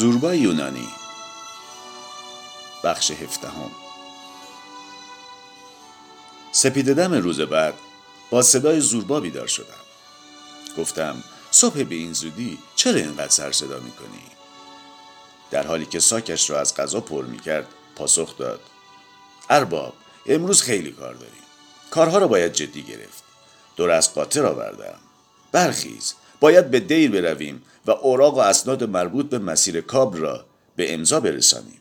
زوربا یونانی. بخش هفدهم. سپیده دم روز بعد با صدای زوربا بیدار شدم. گفتم صبح به این زودی چرا اینقدر سر صدا می‌کنی؟ در حالی که ساکش را از غذا پر می‌کرد پاسخ داد. ارباب امروز خیلی کار داریم کارها را باید جدی گرفت. دور از قاطر آوردم برخیز. باید به دیر برویم و اوراق و اسناد مربوط به مسیر کابل را به امضا برسانیم.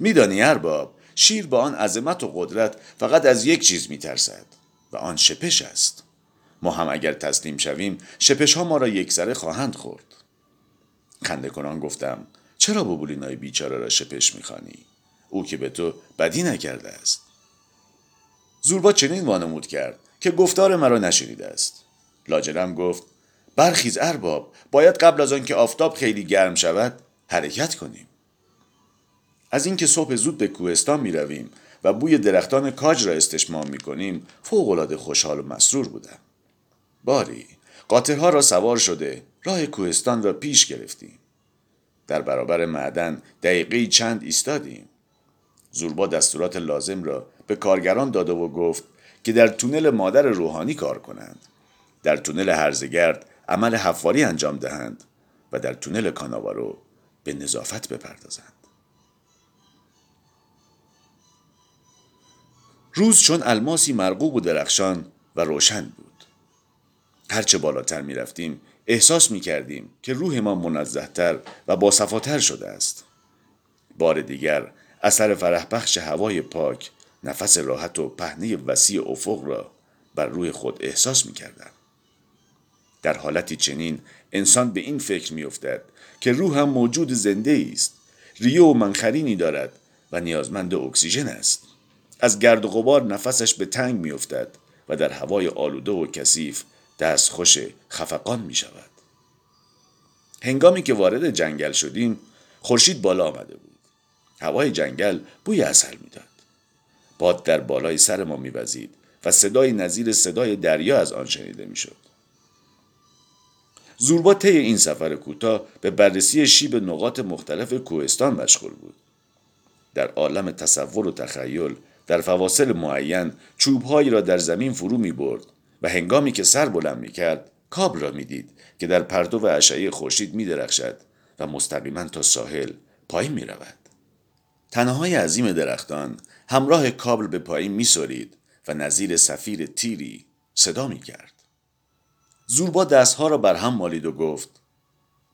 میدانی ارباب شیر با آن عظمت و قدرت فقط از یک چیز میترسد و آن شپش است. ما هم اگر تسلیم شویم شپش ها ما را یکسره خواهند خورد. خنده کنان گفتم چرا بوبولینای بیچاره را شپش می‌خوانی؟ او که به تو بدی نکرده است. زوربا چنین وانمود کرد که گفتار مرا نشنیده است. لاجرم گفت برخیز ارباب باید قبل از آنکه آفتاب خیلی گرم شود حرکت کنیم. از اینکه صبح زود به کوهستان می رویم و بوی درختان کاج را استشمام می کنیم فوقالعاده خوشحال و مسرور بودم. باری قاطرها را سوار شده راه کوهستان را پیش گرفتیم. در برابر معدن دقیقه چند ایستادیم. زوربا دستورات لازم را به کارگران داده و گفت که در تونل مادر روحانی کار کنند. در تونل هرزگرد عمل حفاری انجام دهند و در تونل کاناوارو به نظافت بپردازند. روز چون الماسی مرغوب و درخشان و روشن بود. هرچه بالاتر می رفتیم احساس می کردیم که روح ما منزهتر و باصفاتر شده است. بار دیگر اثر فرح بخش هوای پاک نفس راحت و پهنه وسیع افق را بر روی خود احساس می کردم. در حالتی چنین انسان به این فکر می افتد که روح هم موجود زنده است. ریه و منخرینی دارد و نیازمند اکسیژن است. از گرد و غبار نفسش به تنگ می افتد و در هوای آلوده و کثیف دست خوش خفقان می شود هنگامی که وارد جنگل شدیم خورشید بالا آمده بود. هوای جنگل بوی اصل می‌داد. باد در بالای سر ما میوزید و صدای نظیر صدای دریا از آن شنیده می‌شد. زوربا طی این سفر کوتاه به بررسی شیب نقاط مختلف کوهستان مشغول بود در عالم تصور و تخیل در فواصل معین چوبهایی را در زمین فرو می برد و هنگامی که سر بلند می کرد کابل را می دید که در پرتو اشعه خورشید می درخشد و مستقیما تا ساحل پایین می رود. تنهای عظیم درختان همراه کابل به پایین می و نظیر سفیر تیری صدا می کرد. زوربا دستها را بر هم مالید و گفت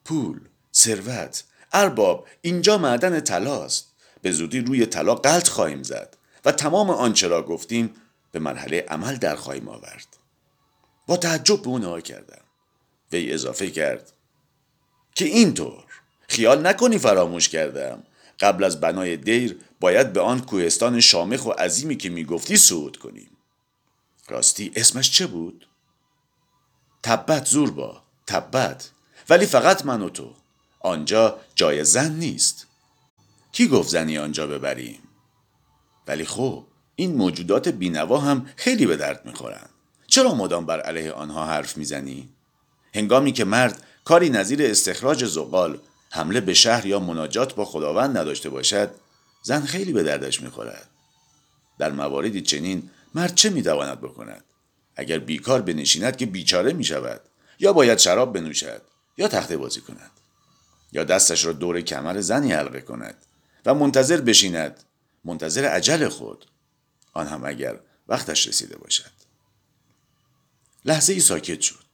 پول، ثروت، ارباب اینجا معدن طلاست. به زودی روی طلا قلط خواهیم زد و تمام آنچه را گفتیم به مرحله عمل در خواهیم آورد. با تعجب به او نگاه کردم. وی اضافه کرد که اینطور. خیال نکنی فراموش کردم. قبل از بنای دیر باید به آن کوهستان شامخ و عظیمی که می‌گفتی صعود کنیم. راستی اسمش چه بود؟ تبت زوربا تبت. ولی فقط من و تو. آنجا جای زن نیست. کی گفت زنی آنجا ببریم؟ ولی خب این موجودات بینوا هم خیلی به درد می‌خورن. چرا مدام بر علیه آنها حرف می‌زنی؟ هنگامی که مرد کاری نظیر استخراج زغال حمله به شهر یا مناجات با خداوند نداشته باشد زن خیلی به دردش می‌خورد. در مواردی چنین مرد چه می‌تواند بکند؟ اگر بیکار بنشیند که بیچاره می‌شود یا باید شراب بنوشد یا تخته بازی کند یا دستش را دور کمر زنی حلقه کند و منتظر بشیند منتظر عجل خود. آن هم اگر وقتش رسیده باشد. لحظه ای ساکت شد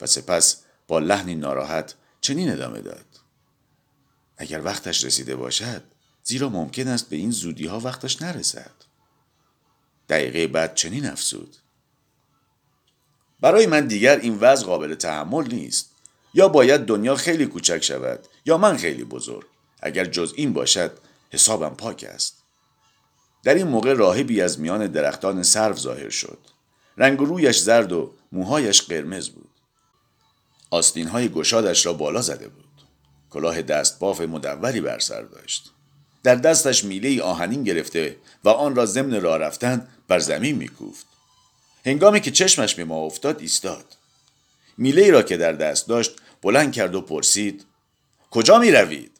و سپس با لحنی ناراحت چنین ادامه داد. اگر وقتش رسیده باشد زیرا ممکن است به این زودی ها وقتش نرسد. دقیقه بعد چنین افزود. برای من دیگر این وضع قابل تحمل نیست. یا باید دنیا خیلی کوچک شود یا من خیلی بزرگ. اگر جز این باشد حسابم پاک است. در این موقع راهبی از میان درختان سرو ظاهر شد. رنگ رویش زرد و موهایش قرمز بود. آستین های گشادش را بالا زده بود. کلاه دست باف مدوری بر سر داشت. در دستش میله آهنین گرفته و آن را ضمن راه رفتن بر زمین میکوفت. هنگامی که چشمش به ما افتاد ایستاد. میله را که در دست داشت بلند کرد و پرسید کجا می روید؟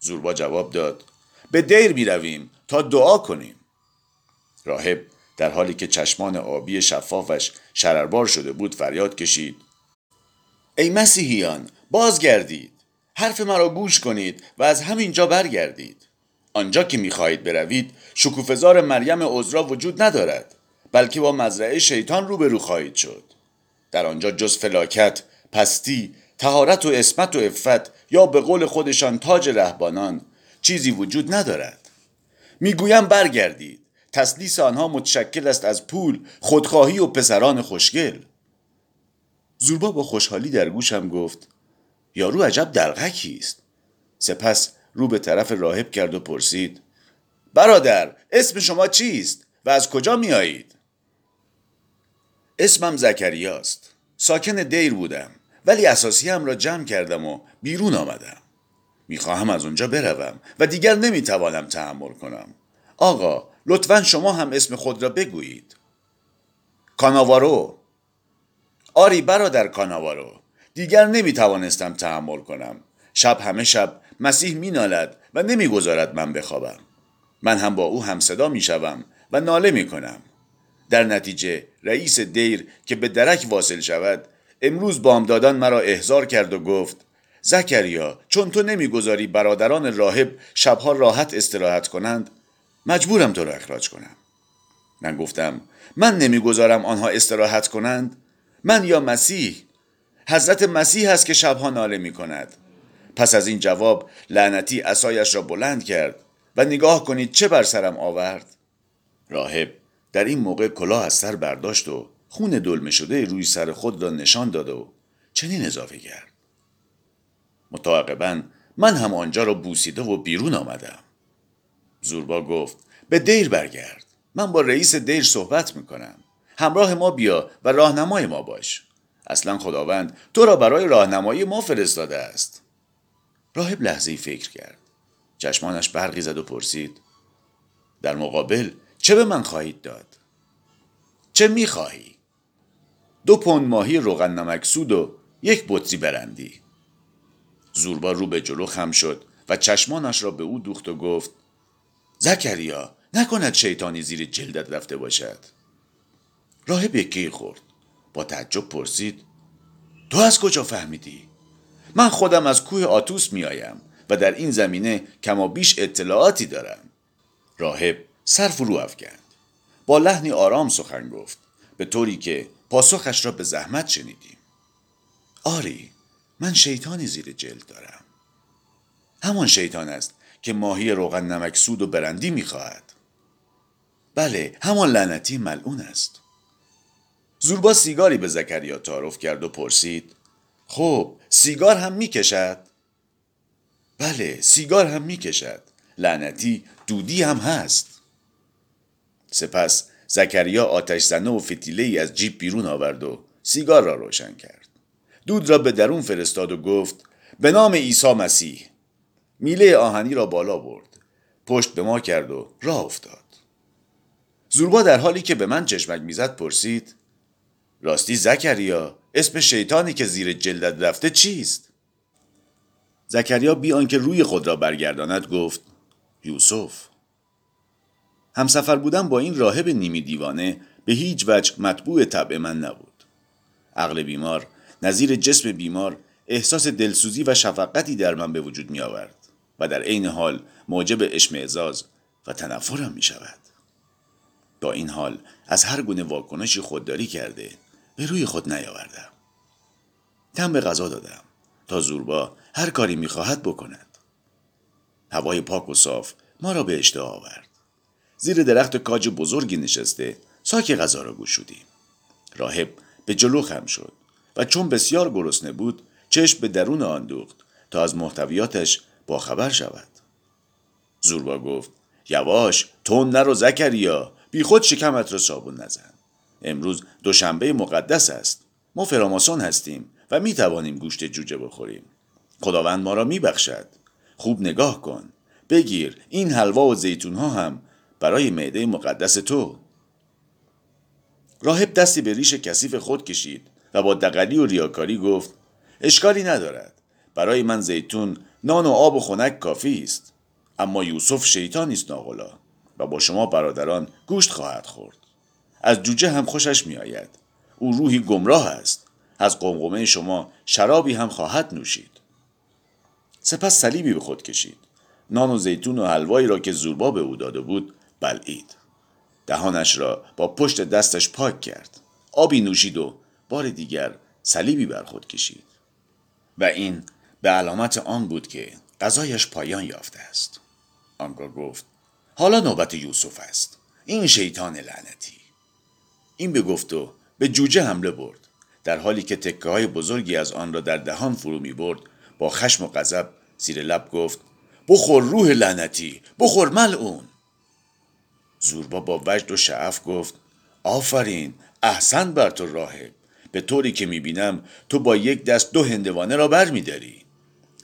زوربا جواب داد به دیر می رویم تا دعا کنیم. راهب در حالی که چشمان آبی شفافش شرربار شده بود فریاد کشید ای مسیحیان بازگردید. حرف مرا گوش کنید و از همین جا برگردید. آنجا که می‌خواهید بروید شکوفزار مریم عذرا وجود ندارد. بلکه با مزرعه شیطان روبرو خواهید شد. در آنجا جز فلاکت پستی تهارت و اسمت و افت یا به قول خودشان تاج رهبانان چیزی وجود ندارد. می‌گویم برگردید. تسلیس آنها متشکل است از پول خودخواهی و پسران خوشگل. زوربا با خوشحالی در گوشم گفت یارو عجب دلغکی است. سپس رو به طرف راهب کرد و پرسید برادر اسم شما چیست و از کجا میایید اسمم زکریاست. ساکن دیر بودم ولی اساسی هم را جمع کردم و بیرون آمدم. می‌خواهم از اونجا بروم و دیگر نمی‌توانم تحمل کنم. آقا لطفا شما هم اسم خود را بگویید. کاناوارو. آری برادر کاناوارو دیگر نمی‌توانستم تحمل کنم. شب همه شب مسیح مینالد و نمی‌گذارد من بخوابم. من هم با او هم صدا می‌شوم و ناله می‌کنم. در نتیجه رئیس دیر که به درک واصل شود امروز بامدادان مرا احضار کرد و گفت زکریا چون تو نمی‌گذاری برادران راهب شبها راحت استراحت کنند مجبورم تو را اخراج کنم. من گفتم من نمی‌گذارم آنها استراحت کنند؟ من یا مسیح؟ حضرت مسیح است که شبها ناله می کند پس از این جواب لعنتی اسایش را بلند کرد و نگاه کنید چه بر سرم آورد. راهب در این موقع کلاه از سر برداشت و خون دلمه شده روی سر خود را نشان داد و چنین اضافه کرد. متعاقبا من هم آنجا را بوسیده و بیرون آمدم. زوربا گفت به دیر برگرد. من با رئیس دیر صحبت می‌کنم. همراه ما بیا و راهنمای ما باش. اصلا خداوند تو را برای راهنمایی ما فرستاده است. راهب لحظه فکر کرد. چشمانش برقی زد و پرسید در مقابل چه به من خواهید داد؟ چه می‌خواهی؟ دو پوند ماهی روغن نمک سود و یک بطری برندی. زوربا رو به جلو خم شد و چشمانش را به او دوخت و گفت زکریا نکند شیطانی زیر جلدت رفته باشد. راهب یکی خورد. با تعجب پرسید تو از کجا فهمیدی؟ من خودم از کوه آتوس میآیم و در این زمینه کما بیش اطلاعاتی دارم. راهب سر فرو افکند. با لحنی آرام سخن گفت. به طوری که پاسخش را به زحمت شنیدیم. آری من شیطانی زیر جلد دارم. همان شیطان است که ماهی روغن نمک سود و برندی می‌خواهد. بله همان لعنتی ملعون است. زوربا سیگاری به زکریا تعارف کرد و پرسید خب سیگار هم می‌کشد؟ بله سیگار هم می‌کشد. لعنتی دودی هم هست. سپس زکریا آتش زنه و فتیله ای از جیب بیرون آورد و سیگار را روشن کرد. دود را به درون فرستاد و گفت به نام عیسی مسیح. میله آهنی را بالا برد پشت به ما کرد و راه افتاد. زوربا در حالی که به من چشمک می‌زد پرسید راستی زکریا اسم شیطانی که زیر جلدت رفته چیست؟ زکریا بی آنکه روی خود را برگرداند گفت یوسف. همسفر بودن با این راهب نیمی دیوانه به هیچ وجه مطبوع طبع من نبود عقل بیمار نظیر جسم بیمار احساس دلسوزی و شفقتی در من به وجود می آورد و در عین حال موجب اشمعزاز و تنفرم می شود. با این حال از هر گونه واکنشی خودداری کرده به روی خود نیاوردم. تم به غذا دادم تا زوربا هر کاری می‌خواهد بکند. هوای پاک و صاف ما را به اشتها آورد. زیر درخت کاج بزرگی نشسته. ساک غذا را گوشودیم. راهب به جلو خم شد و چون بسیار گرسنه بود چشم به درون آن دوخت تا از محتویاتش با خبر شود. زوربا گفت یواش تون نرو زکریا بی خود شکمت را صابون نزن. امروز دوشنبه مقدس است. ما فراماسون هستیم و می توانیم گوشت جوجه بخوریم. خداوند ما را می بخشد. خوب نگاه کن. بگیر این حلوا و زیتون ها هم برای معده مقدس تو. راهب دستی به ریش کثیف خود کشید و با دقلی و ریاکاری گفت اشکالی ندارد. برای من زیتون نان و آب و خنک کافی است اما یوسف شیطانی است ناغلا و با شما برادران گوشت خواهد خورد. از جوجه هم خوشش میآید. او روحی گمراه است. از قمقمه شما شرابی هم خواهد نوشید. سپس صلیبی به خود کشید. نان و زیتون و حلوایی را که زوربا به او داده بود بلعید. دهانش را با پشت دستش پاک کرد. آبی نوشید و بار دیگر صلیبی بر خود کشید. و این به علامت آن بود که غذایش پایان یافته است. آنگاه گفت حالا نوبت یوسف است. این شیطان لعنتی. این به گفت و به جوجه حمله برد. در حالی که تکه های بزرگی از آن را در دهان فرو می برد با خشم و غضب زیر لب گفت بخور روح لعنتی بخور ملعون. زوربا با وجد و شعف گفت آفرین احسن بر تو راهب. به طوری که می‌بینم تو با یک دست دو هندوانه را بر میداری.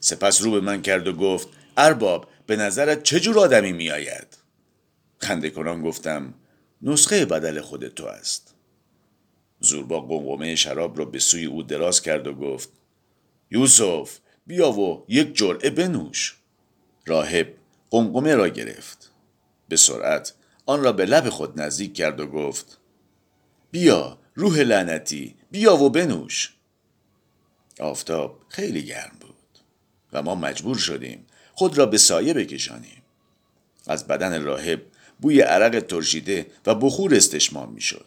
سپس رو به من کرد و گفت ارباب به نظرت چه جور آدمی میآید؟ خنده کنان گفتم نسخه بدل خود تو است. زوربا قمقمه شراب را به سوی او دراز کرد و گفت یوسف بیا و یک جرعه بنوش. راهب قمقمه را گرفت. به سرعت آن را به لب خود نزدیک کرد و گفت بیا روح لعنتی بیا و بنوش. آفتاب خیلی گرم بود و ما مجبور شدیم خود را به سایه بکشانیم. از بدن راهب بوی عرق ترشیده و بخور استشمام می‌شد.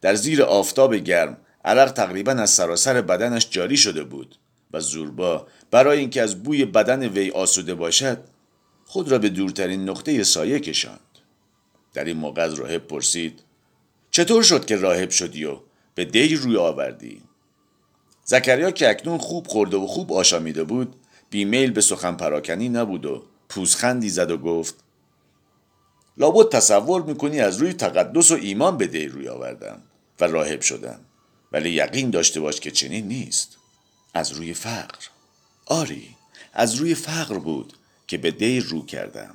در زیر آفتاب گرم عرق تقریبا از سراسر بدنش جاری شده بود و زوربا برای اینکه از بوی بدن وی آسوده باشد خود را به دورترین نقطه سایه کشاند. در این موقع از راهب پرسید چطور شد که راهب شدی و به دیر روی آوردی؟ زکریا که اکنون خوب خورده و خوب آشامیده بود بیمیل به سخن پراکنی نبود و پوزخندی زد و گفت لابد تصور می‌کنی از روی تقدس و ایمان به دیر روی آوردم و راهب شدم ولی یقین داشته باش که چنین نیست. از روی فقر. آری از روی فقر بود که به دیر رو کردم.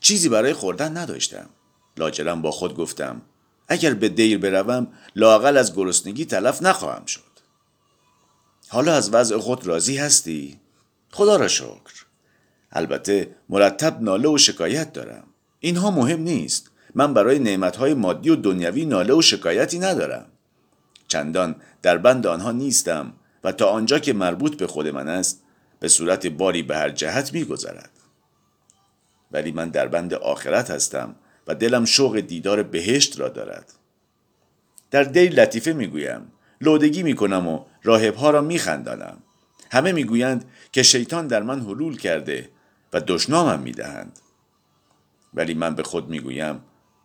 چیزی برای خوردن نداشتم. لاجرم با خود گفتم اگر به دیر بروم لاقل از گرسنگی تلف نخواهم شد. حالا از وضع خود راضی هستی؟ خدا را شکر. البته مرتب ناله و شکایت دارم. اینها مهم نیست. من برای نعمتهای مادی و دنیوی ناله و شکایتی ندارم. چندان در بند آنها نیستم و تا آنجا که مربوط به خود من است به صورت باری به هر جهت میگذرد. ولی من در بند آخرت هستم و دلم شوق دیدار بهشت را دارد. در دیر لطیفه می‌گویم لودگی می‌کنم و راهبها را میخندانم. همه می‌گویند که شیطان در من حلول کرده و دشنامم می‌دهند. ولی من به خود می‌گویم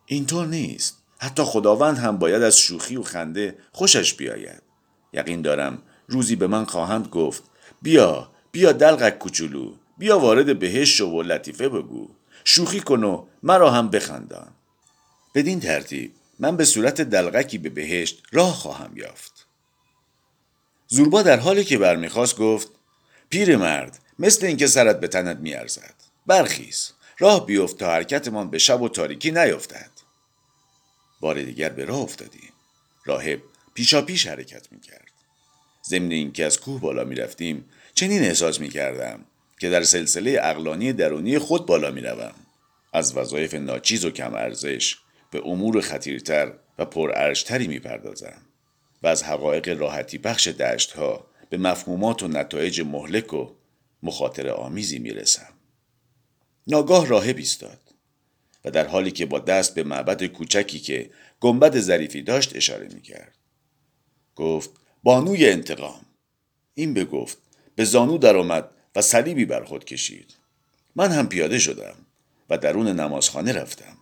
اینطور نیست. حتی خداوند هم باید از شوخی و خنده خوشش بیاید. یقین دارم روزی به من خواهند گفت بیا بیا دلغک کوچولو. بیا وارد بهش شو و لطیفه بگو. شوخی کن و مرا هم بخندان. بدین ترتیب من به صورت دلغکی به بهشت راه خواهم یافت. زوربا در حالی که برمیخواست گفت پیر مرد مثل اینکه سرت به تنت میارزد. برخیز راه بیفت تا حرکتمان به شب و تاریکی نیفتد بار دیگر به راه افتادیم راهب پیشا پیش حرکت می‌کرد. ضمن اینکه از کوه بالا می‌رفتیم چنین احساس می‌کردم که در سلسله اقلانی درونی خود بالا می‌روم. از وظایف ناچیز و کم ارزش به امور خطیرتر و پرارجتری می‌پردازم و از حقایق راحتی بخش دشتها به مفهومات و نتایج مهلک و مخاطر آمیزی می‌رسم. ناگاه راهب ایستاد و در حالی که با دست به معبد کوچکی که گنبد ظریفی داشت اشاره می‌کرد. گفت بانوی انتقام. این بگفت به زانو درآمد و صلیبی بر خود کشید من هم پیاده شدم و درون نمازخانه رفتم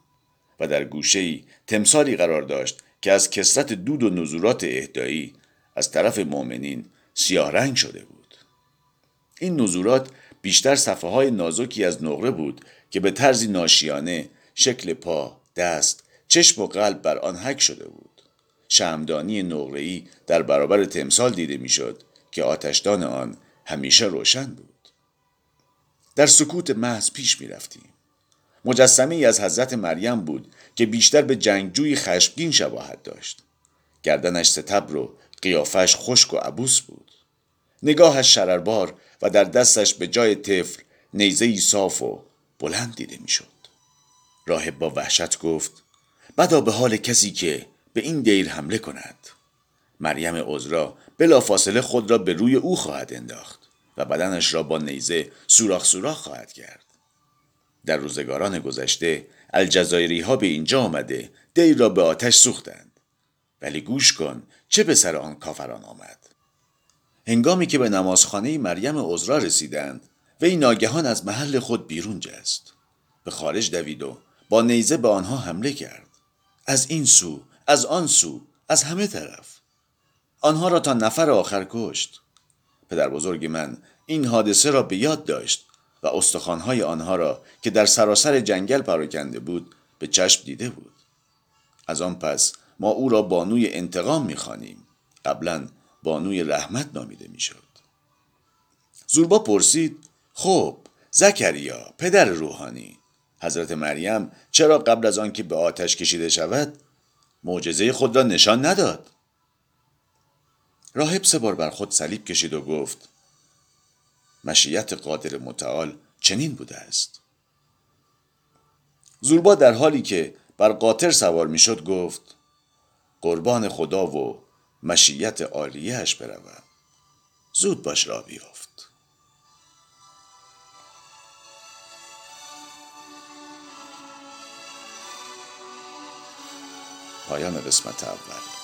و در گوشه ای تمثالی قرار داشت که از کسرت دود و نزورات اهدایی از طرف مؤمنین سیاه رنگ شده بود این نزورات بیشتر صفحه های نازکی از نقره بود که به طرزی ناشیانه شکل پا، دست، چشم و قلب بر آن حک شده بود. شمدانی نقره‌ای در برابر تمثال دیده می‌شد که آتشدان آن همیشه روشن بود. در سکوت محض پیش می رفتیم. مجسمه ای از حضرت مریم بود که بیشتر به جنگجوی خشمگین شباهت داشت. گردنش ستبر و قیافش خشک و عبوس بود. نگاهش شرربار و در دستش به جای طفل نیزه صاف و بلند دیده می‌شد. راهب با وحشت گفت بدا به حال کسی که به این دیر حمله کند مریم عذرا بلا فاصله خود را به روی او خواهد انداخت و بدنش را با نیزه سوراخ سوراخ خواهد کرد. در روزگاران گذشته الجزایری ها به اینجا آمده دیر را به آتش سوختند. ولی گوش کن چه به سر آن کافران آمد. هنگامی که به نمازخانه مریم عذرا رسیدند وی ناگهان از محل خود بیرون جست. به خارج دوید و با نیزه به آنها حمله کرد. از این سو از آن سو از همه طرف. آنها را تا نفر آخر کشت. پدر بزرگ من این حادثه را به یاد داشت و استخوانهای آنها را که در سراسر جنگل پراکنده بود به چشم دیده بود. از آن پس ما او را بانوی انتقام می‌خوانیم. قبلا بانوی رحمت نامیده می‌شد. زوربا پرسید خب زکریا پدر روحانی حضرت مریم چرا قبل از آنکه به آتش کشیده شود معجزه خود را نشان نداد؟ راهب سه بار بر خود صلیب کشید و گفت مشیت قادر متعال چنین بوده است. زوربا در حالی که بر قاطر سوار می‌شد گفت قربان خدا و مشیت عالیهش بروم زود باش را بیافت. پایان قسمت اول.